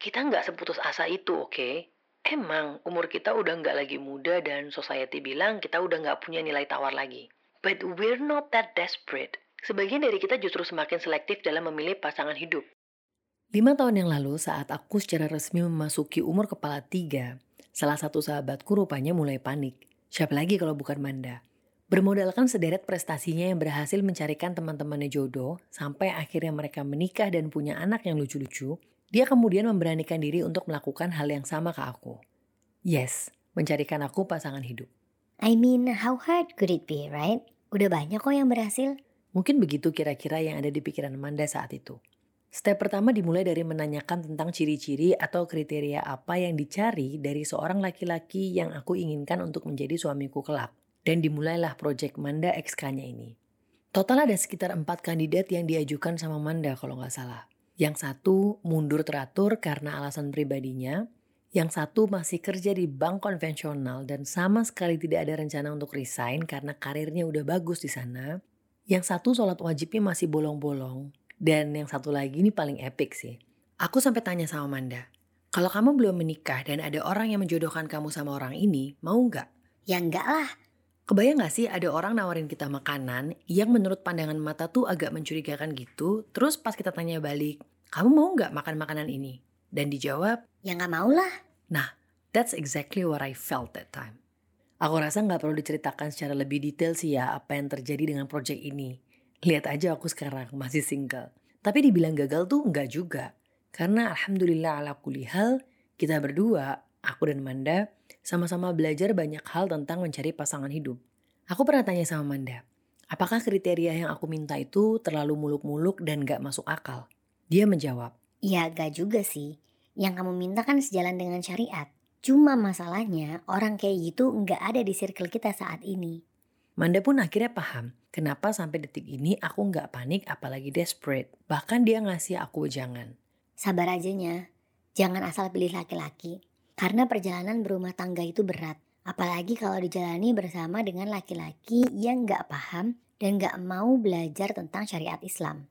kita nggak seputus asa itu, oke? Emang umur kita udah nggak lagi muda dan society bilang kita udah nggak punya nilai tawar lagi. But we're not that desperate. Sebagian dari kita justru semakin selektif dalam memilih pasangan hidup. Lima tahun yang lalu saat aku secara resmi memasuki umur kepala tiga, salah satu sahabatku rupanya mulai panik. Siapa lagi kalau bukan Manda? Bermodalkan sederet prestasinya yang berhasil mencarikan teman-temannya jodoh, sampai akhirnya mereka menikah dan punya anak yang lucu-lucu, dia kemudian memberanikan diri untuk melakukan hal yang sama ke aku. Yes, mencarikan aku pasangan hidup. I mean, how hard could it be, right? Udah banyak kok yang berhasil. Mungkin begitu kira-kira yang ada di pikiran Amanda saat itu. Step pertama dimulai dari menanyakan tentang ciri-ciri atau kriteria apa yang dicari dari seorang laki-laki yang aku inginkan untuk menjadi suamiku kelak. Dan dimulailah proyek Manda XK-nya ini. Total ada sekitar empat kandidat yang diajukan sama Manda kalau nggak salah. Yang satu mundur teratur karena alasan pribadinya, yang satu masih kerja di bank konvensional dan sama sekali tidak ada rencana untuk resign karena karirnya udah bagus di sana. Yang satu sholat wajibnya masih bolong-bolong. Dan yang satu lagi ini paling epic sih. Aku sampai tanya sama Manda, kalau kamu belum menikah dan ada orang yang menjodohkan kamu sama orang ini, mau nggak? Ya enggak lah, Kebayang gak sih ada orang nawarin kita makanan yang menurut pandangan mata tuh agak mencurigakan gitu. Terus pas kita tanya balik, kamu mau gak makan makanan ini? Dan dijawab, ya nggak mau lah. Nah, that's exactly what I felt that time. Aku rasa gak perlu diceritakan secara lebih detail sih ya apa yang terjadi dengan project ini. Lihat aja aku sekarang masih single. Tapi dibilang gagal tuh enggak juga. Karena alhamdulillah ala kulihal, kita berdua, aku dan Manda, sama-sama belajar banyak hal tentang mencari pasangan hidup. Aku pernah tanya sama Manda, apakah kriteria yang aku minta itu terlalu muluk-muluk dan gak masuk akal? Dia menjawab, Ya gak juga sih. Yang kamu minta kan sejalan dengan syariat. Cuma masalahnya orang kayak gitu nggak ada di circle kita saat ini. Manda pun akhirnya paham kenapa sampai detik ini aku nggak panik apalagi desperate. Bahkan dia ngasih aku jangan. Sabar ajanya. Jangan asal pilih laki-laki. Karena perjalanan berumah tangga itu berat. Apalagi kalau dijalani bersama dengan laki-laki yang gak paham dan gak mau belajar tentang syariat Islam.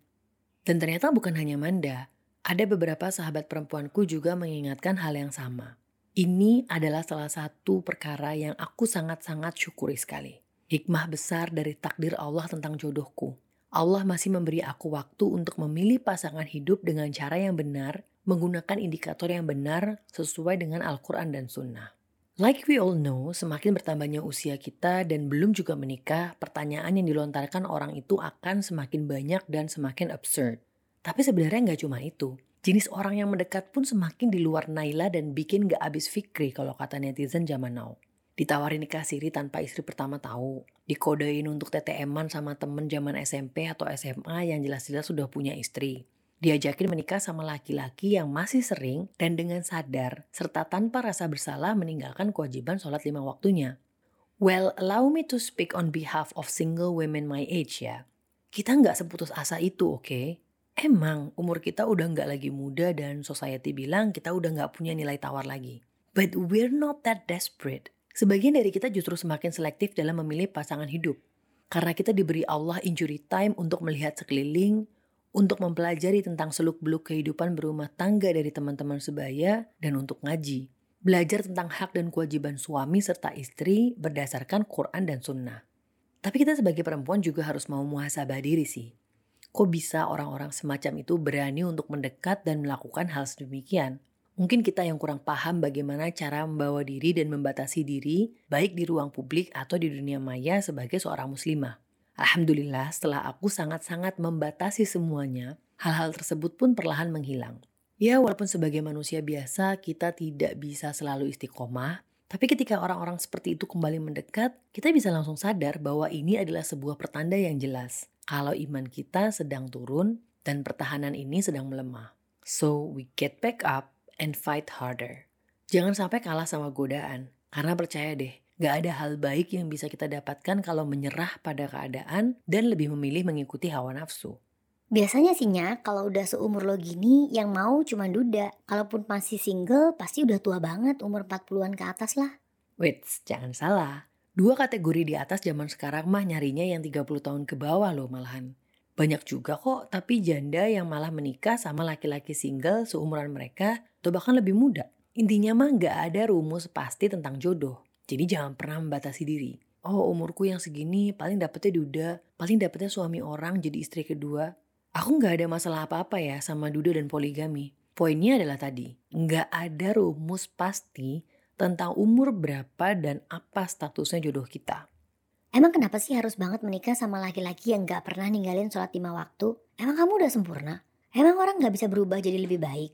Dan ternyata bukan hanya Manda, ada beberapa sahabat perempuanku juga mengingatkan hal yang sama. Ini adalah salah satu perkara yang aku sangat-sangat syukuri sekali. Hikmah besar dari takdir Allah tentang jodohku. Allah masih memberi aku waktu untuk memilih pasangan hidup dengan cara yang benar menggunakan indikator yang benar sesuai dengan Al-Quran dan Sunnah. Like we all know, semakin bertambahnya usia kita dan belum juga menikah, pertanyaan yang dilontarkan orang itu akan semakin banyak dan semakin absurd. Tapi sebenarnya nggak cuma itu. Jenis orang yang mendekat pun semakin di luar Naila dan bikin gak habis fikri kalau kata netizen zaman now. Ditawarin nikah siri tanpa istri pertama tahu. Dikodein untuk TTM-an sama temen zaman SMP atau SMA yang jelas-jelas sudah punya istri diajakin menikah sama laki-laki yang masih sering dan dengan sadar serta tanpa rasa bersalah meninggalkan kewajiban sholat lima waktunya. Well, allow me to speak on behalf of single women my age ya. Kita nggak seputus asa itu, oke? Okay? Emang umur kita udah nggak lagi muda dan society bilang kita udah nggak punya nilai tawar lagi. But we're not that desperate. Sebagian dari kita justru semakin selektif dalam memilih pasangan hidup. Karena kita diberi Allah injury time untuk melihat sekeliling, untuk mempelajari tentang seluk-beluk kehidupan berumah tangga dari teman-teman sebaya dan untuk ngaji. Belajar tentang hak dan kewajiban suami serta istri berdasarkan Quran dan Sunnah. Tapi kita sebagai perempuan juga harus mau muhasabah diri sih. Kok bisa orang-orang semacam itu berani untuk mendekat dan melakukan hal sedemikian? Mungkin kita yang kurang paham bagaimana cara membawa diri dan membatasi diri, baik di ruang publik atau di dunia maya sebagai seorang muslimah. Alhamdulillah setelah aku sangat-sangat membatasi semuanya, hal-hal tersebut pun perlahan menghilang. Ya walaupun sebagai manusia biasa kita tidak bisa selalu istiqomah, tapi ketika orang-orang seperti itu kembali mendekat, kita bisa langsung sadar bahwa ini adalah sebuah pertanda yang jelas. Kalau iman kita sedang turun dan pertahanan ini sedang melemah. So we get back up and fight harder. Jangan sampai kalah sama godaan. Karena percaya deh, Gak ada hal baik yang bisa kita dapatkan kalau menyerah pada keadaan dan lebih memilih mengikuti hawa nafsu. Biasanya sih Nya, kalau udah seumur lo gini, yang mau cuma duda. Kalaupun masih single, pasti udah tua banget, umur 40-an ke atas lah. Wait, jangan salah. Dua kategori di atas zaman sekarang mah nyarinya yang 30 tahun ke bawah loh malahan. Banyak juga kok, tapi janda yang malah menikah sama laki-laki single seumuran mereka atau bahkan lebih muda. Intinya mah nggak ada rumus pasti tentang jodoh. Jadi jangan pernah membatasi diri. Oh umurku yang segini paling dapetnya duda, paling dapetnya suami orang jadi istri kedua. Aku nggak ada masalah apa-apa ya sama duda dan poligami. Poinnya adalah tadi, nggak ada rumus pasti tentang umur berapa dan apa statusnya jodoh kita. Emang kenapa sih harus banget menikah sama laki-laki yang gak pernah ninggalin sholat lima waktu? Emang kamu udah sempurna? Emang orang gak bisa berubah jadi lebih baik?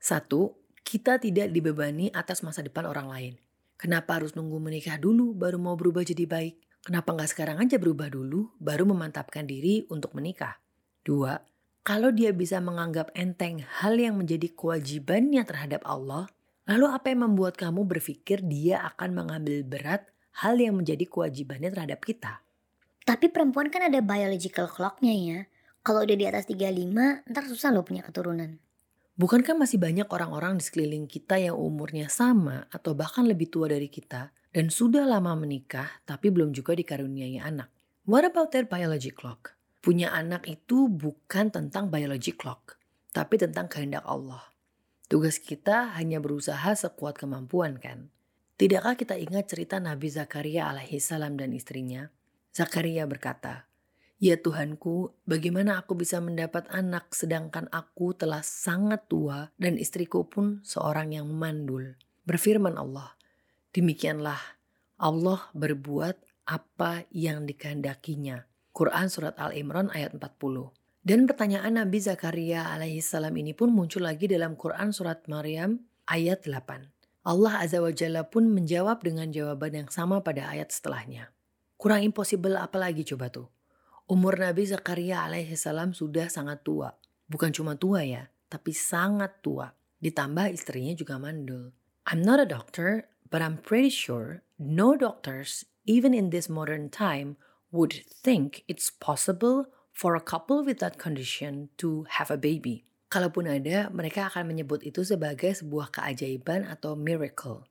Satu, kita tidak dibebani atas masa depan orang lain. Kenapa harus nunggu menikah dulu baru mau berubah jadi baik? Kenapa nggak sekarang aja berubah dulu baru memantapkan diri untuk menikah? Dua, kalau dia bisa menganggap enteng hal yang menjadi kewajibannya terhadap Allah, lalu apa yang membuat kamu berpikir dia akan mengambil berat hal yang menjadi kewajibannya terhadap kita? Tapi perempuan kan ada biological clocknya ya. Kalau udah di atas 35, ntar susah loh punya keturunan. Bukankah masih banyak orang-orang di sekeliling kita yang umurnya sama atau bahkan lebih tua dari kita dan sudah lama menikah tapi belum juga dikaruniai anak? What about their biology clock? Punya anak itu bukan tentang biology clock, tapi tentang kehendak Allah. Tugas kita hanya berusaha sekuat kemampuan kan? Tidakkah kita ingat cerita Nabi Zakaria alaihissalam dan istrinya? Zakaria berkata, Ya Tuhanku, bagaimana aku bisa mendapat anak sedangkan aku telah sangat tua dan istriku pun seorang yang mandul. Berfirman Allah, demikianlah Allah berbuat apa yang dikehendakinya. Quran Surat Al-Imran ayat 40. Dan pertanyaan Nabi Zakaria alaihissalam ini pun muncul lagi dalam Quran Surat Maryam ayat 8. Allah Azza wa Jalla pun menjawab dengan jawaban yang sama pada ayat setelahnya. Kurang impossible apa lagi coba tuh? Umur Nabi Zakaria alaihissalam sudah sangat tua. Bukan cuma tua ya, tapi sangat tua. Ditambah istrinya juga mandul. I'm not a doctor, but I'm pretty sure no doctors, even in this modern time, would think it's possible for a couple with that condition to have a baby. Kalaupun ada, mereka akan menyebut itu sebagai sebuah keajaiban atau miracle.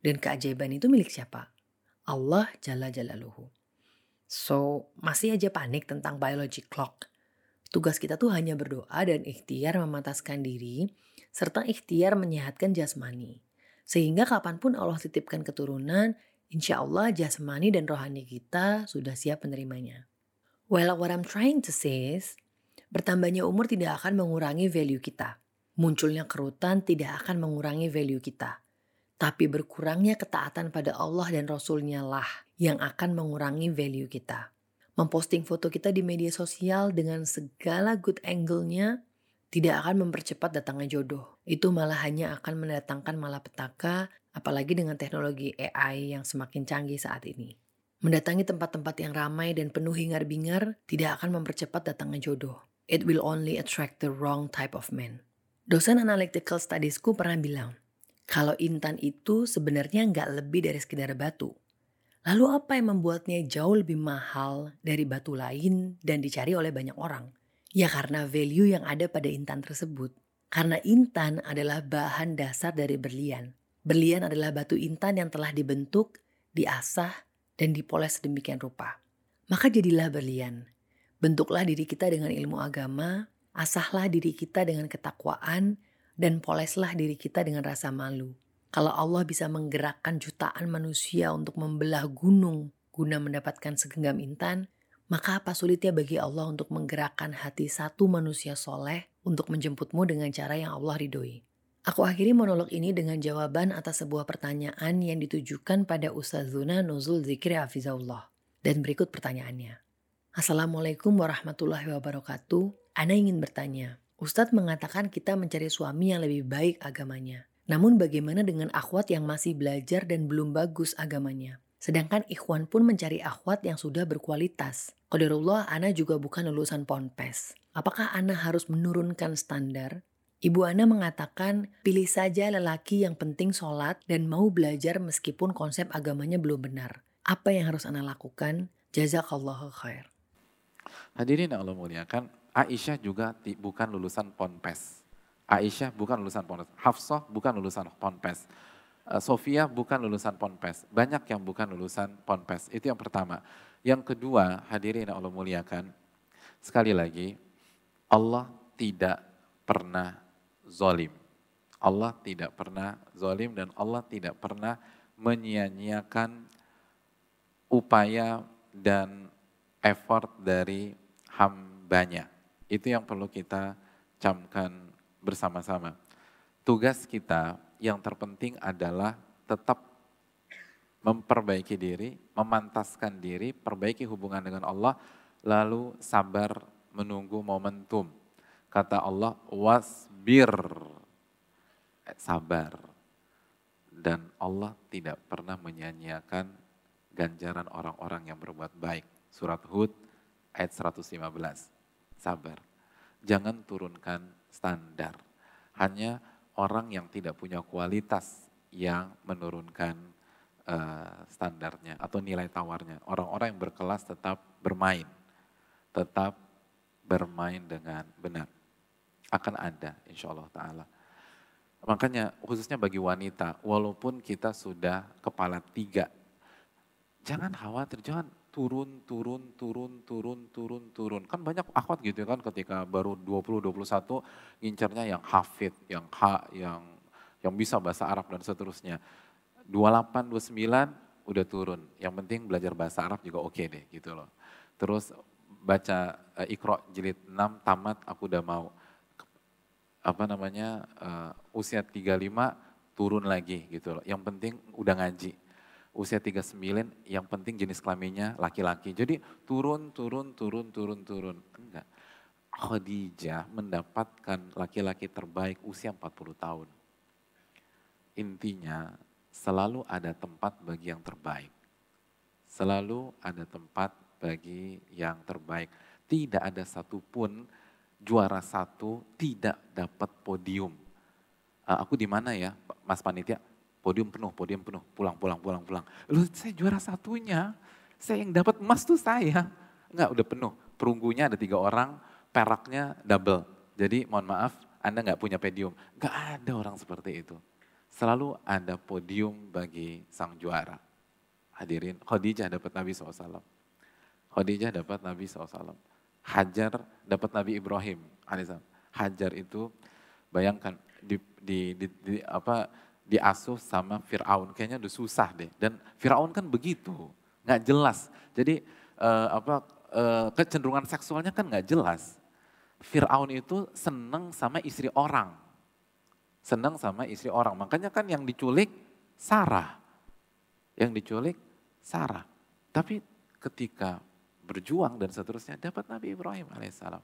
Dan keajaiban itu milik siapa? Allah Jalla Jalaluhu. So, masih aja panik tentang biology clock. Tugas kita tuh hanya berdoa dan ikhtiar memataskan diri, serta ikhtiar menyehatkan jasmani. Sehingga kapan pun Allah titipkan keturunan, insya Allah jasmani dan rohani kita sudah siap menerimanya. Well, what I'm trying to say is, bertambahnya umur tidak akan mengurangi value kita. Munculnya kerutan tidak akan mengurangi value kita. Tapi berkurangnya ketaatan pada Allah dan Rasulnya lah yang akan mengurangi value kita. Memposting foto kita di media sosial dengan segala good angle-nya tidak akan mempercepat datangnya jodoh. Itu malah hanya akan mendatangkan malapetaka, apalagi dengan teknologi AI yang semakin canggih saat ini. Mendatangi tempat-tempat yang ramai dan penuh hingar-bingar tidak akan mempercepat datangnya jodoh. It will only attract the wrong type of man. Dosen analytical studiesku pernah bilang, kalau intan itu sebenarnya nggak lebih dari sekedar batu. Lalu apa yang membuatnya jauh lebih mahal dari batu lain dan dicari oleh banyak orang? Ya karena value yang ada pada intan tersebut. Karena intan adalah bahan dasar dari berlian. Berlian adalah batu intan yang telah dibentuk, diasah, dan dipoles sedemikian rupa. Maka jadilah berlian. Bentuklah diri kita dengan ilmu agama, asahlah diri kita dengan ketakwaan, dan poleslah diri kita dengan rasa malu. Kalau Allah bisa menggerakkan jutaan manusia untuk membelah gunung guna mendapatkan segenggam intan, maka apa sulitnya bagi Allah untuk menggerakkan hati satu manusia soleh untuk menjemputmu dengan cara yang Allah ridhoi. Aku akhiri monolog ini dengan jawaban atas sebuah pertanyaan yang ditujukan pada Ustazuna Nuzul Zikri Hafizahullah. Dan berikut pertanyaannya. Assalamualaikum warahmatullahi wabarakatuh. Ana ingin bertanya, Ustadz mengatakan kita mencari suami yang lebih baik agamanya. Namun bagaimana dengan akhwat yang masih belajar dan belum bagus agamanya? Sedangkan ikhwan pun mencari akhwat yang sudah berkualitas. Qadarullah, Ana juga bukan lulusan ponpes. Apakah Ana harus menurunkan standar? Ibu Ana mengatakan, pilih saja lelaki yang penting sholat dan mau belajar meskipun konsep agamanya belum benar. Apa yang harus Ana lakukan? Jazakallahu khair. Hadirin Allah muliakan, Aisyah juga bukan lulusan ponpes. Aisyah bukan lulusan Ponpes, Hafsah bukan lulusan Ponpes, eh, Sofia bukan lulusan Ponpes, banyak yang bukan lulusan Ponpes. Itu yang pertama. Yang kedua, hadirin yang Allah muliakan, sekali lagi, Allah tidak pernah zolim. Allah tidak pernah zalim dan Allah tidak pernah menyia-nyiakan upaya dan effort dari hambanya. Itu yang perlu kita camkan bersama-sama. Tugas kita yang terpenting adalah tetap memperbaiki diri, memantaskan diri, perbaiki hubungan dengan Allah, lalu sabar menunggu momentum. Kata Allah, wasbir, eh, sabar. Dan Allah tidak pernah menyanyiakan ganjaran orang-orang yang berbuat baik. Surat Hud ayat 115, sabar. Jangan turunkan standar. Hanya orang yang tidak punya kualitas yang menurunkan uh, standarnya atau nilai tawarnya. Orang-orang yang berkelas tetap bermain, tetap bermain dengan benar. Akan ada insya Allah Ta'ala. Makanya khususnya bagi wanita, walaupun kita sudah kepala tiga, jangan khawatir, jangan turun, turun, turun, turun, turun, turun. Kan banyak akhwat gitu kan ketika baru 20, 21 ngincernya yang hafid, yang ha, yang yang bisa bahasa Arab dan seterusnya. 28, 29 udah turun. Yang penting belajar bahasa Arab juga oke okay deh gitu loh. Terus baca uh, Iqra jilid 6 tamat aku udah mau apa namanya uh, usia 35 turun lagi gitu loh. Yang penting udah ngaji usia 39 yang penting jenis kelaminnya laki-laki. Jadi turun, turun, turun, turun, turun. Enggak. Khadijah mendapatkan laki-laki terbaik usia 40 tahun. Intinya selalu ada tempat bagi yang terbaik. Selalu ada tempat bagi yang terbaik. Tidak ada satupun juara satu tidak dapat podium. Uh, aku di mana ya, Mas Panitia? Podium penuh, podium penuh, pulang, pulang, pulang, pulang. Lu saya juara satunya, saya yang dapat emas tuh saya. Enggak, udah penuh. Perunggunya ada tiga orang, peraknya double. Jadi mohon maaf, Anda nggak punya podium. Nggak ada orang seperti itu. Selalu ada podium bagi sang juara. Hadirin, Khadijah dapat Nabi SAW. Khadijah dapat Nabi SAW. Hajar dapat Nabi Ibrahim Hajar itu bayangkan di, di, di, di apa diasuh sama Fir'aun. Kayaknya udah susah deh. Dan Fir'aun kan begitu, nggak jelas. Jadi uh, apa uh, kecenderungan seksualnya kan nggak jelas. Fir'aun itu seneng sama istri orang. Seneng sama istri orang. Makanya kan yang diculik Sarah. Yang diculik Sarah. Tapi ketika berjuang dan seterusnya dapat Nabi Ibrahim alaihissalam.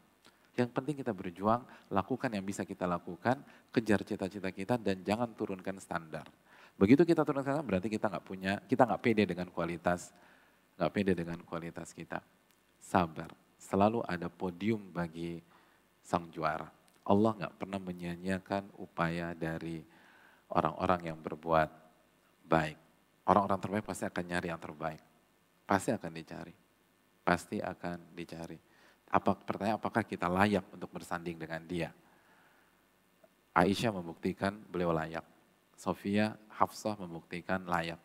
Yang penting kita berjuang, lakukan yang bisa kita lakukan, kejar cita-cita kita dan jangan turunkan standar. Begitu kita turunkan standar berarti kita nggak punya, kita nggak pede dengan kualitas, nggak pede dengan kualitas kita. Sabar, selalu ada podium bagi sang juara. Allah nggak pernah menyanyiakan upaya dari orang-orang yang berbuat baik. Orang-orang terbaik pasti akan nyari yang terbaik. Pasti akan dicari. Pasti akan dicari. Apa pertanyaan apakah kita layak untuk bersanding dengan dia? Aisyah membuktikan beliau layak. Sofia, Hafsah membuktikan layak.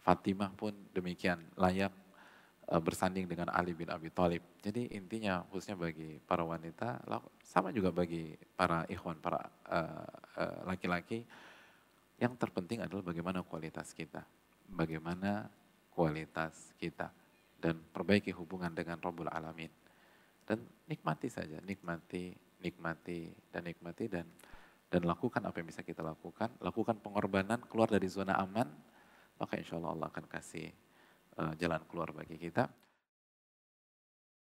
Fatimah pun demikian layak e, bersanding dengan Ali bin Abi Thalib. Jadi intinya khususnya bagi para wanita, sama juga bagi para ikhwan, para e, e, laki-laki, uh, uh, yang terpenting adalah bagaimana kualitas kita. Bagaimana kualitas kita. Dan perbaiki hubungan dengan Rabbul Alamin dan nikmati saja, nikmati, nikmati dan nikmati dan dan lakukan apa yang bisa kita lakukan, lakukan pengorbanan keluar dari zona aman, maka insya Allah Allah akan kasih uh, jalan keluar bagi kita.